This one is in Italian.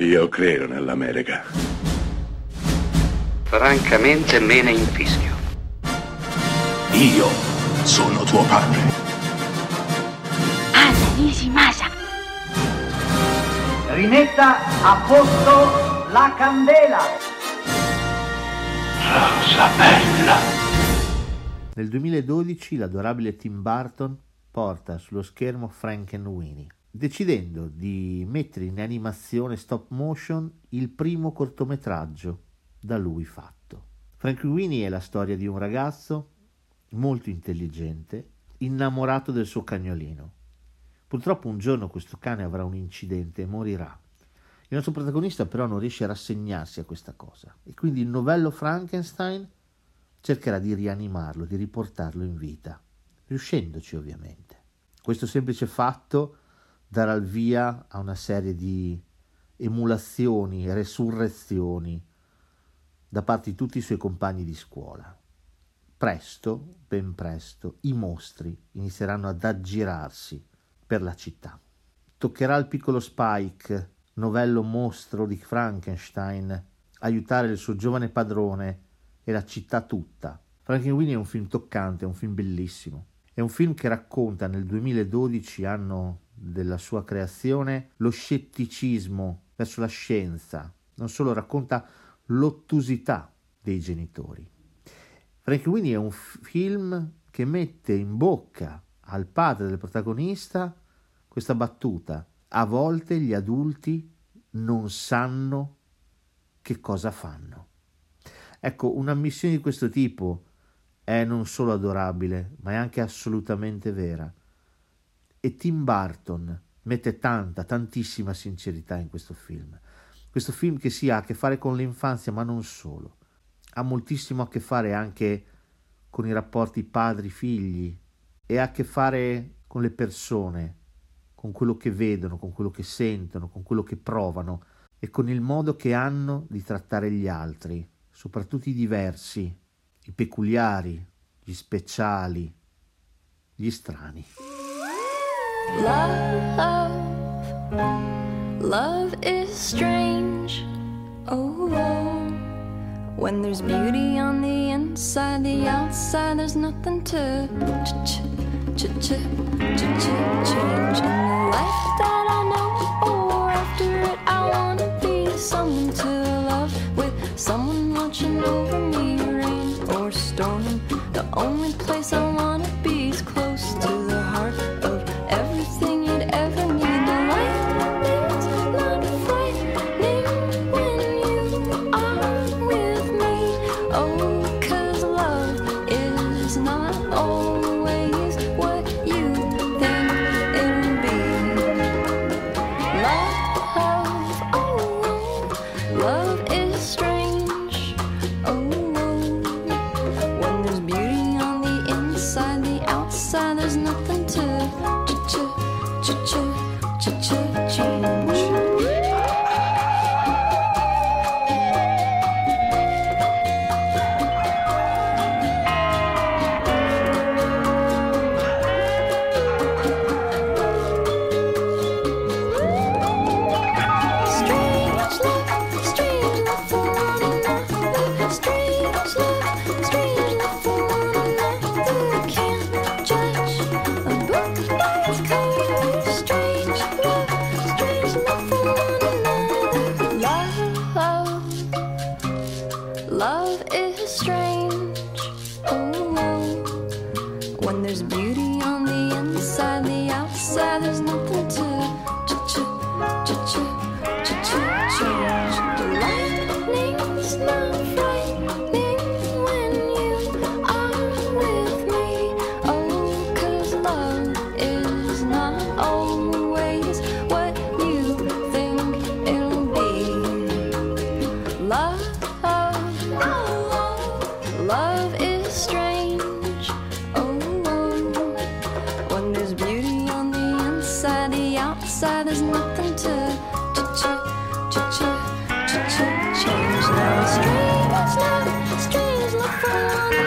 Io credo nell'America. Francamente me ne infischio. Io sono tuo padre. Anna Nishimasa. Rimetta a posto la candela. Rosa bella. Nel 2012 l'adorabile Tim Burton porta sullo schermo Frankenweenie, decidendo di mettere in animazione stop motion il primo cortometraggio da lui fatto. Frankenweenie è la storia di un ragazzo molto intelligente, innamorato del suo cagnolino. Purtroppo un giorno questo cane avrà un incidente e morirà. Il nostro protagonista però non riesce a rassegnarsi a questa cosa e quindi il novello Frankenstein cercherà di rianimarlo, di riportarlo in vita, riuscendoci ovviamente. Questo semplice fatto darà il via a una serie di emulazioni, resurrezioni da parte di tutti i suoi compagni di scuola. Presto, ben presto, i mostri inizieranno ad aggirarsi per la città. Toccherà al piccolo Spike, novello mostro di Frankenstein, aiutare il suo giovane padrone e la città tutta. Frankenweenie è un film toccante, è un film bellissimo. È un film che racconta nel 2012, anno della sua creazione, lo scetticismo verso la scienza. Non solo racconta l'ottusità dei genitori. Frankenweenie è un film che mette in bocca al padre del protagonista questa battuta. A volte gli adulti non sanno che cosa fanno. Ecco, una missione di questo tipo è non solo adorabile, ma è anche assolutamente vera. E Tim Burton mette tanta, tantissima sincerità in questo film. Questo film che si ha a che fare con l'infanzia, ma non solo. Ha moltissimo a che fare anche con i rapporti padri-figli e ha a che fare con le persone, con quello che vedono, con quello che sentono, con quello che provano e con il modo che hanno di trattare gli altri, soprattutto i diversi, i peculiari, gli speciali, gli strani. Love, love is strange. Oh, oh, when there's beauty on the inside, the outside, there's nothing to ch ch ch ch ch ch change. In the life that I know, or after it, I wanna be someone to love with someone watching over me, rain or storm. The only place I wanna be is close to the Oh, there's beauty on the inside, the outside, there's nothing to ch ch ch ch ch ch change. The lightning's not frightening when you are with me. Oh, 'cause love is not always change love, strange, love, streams love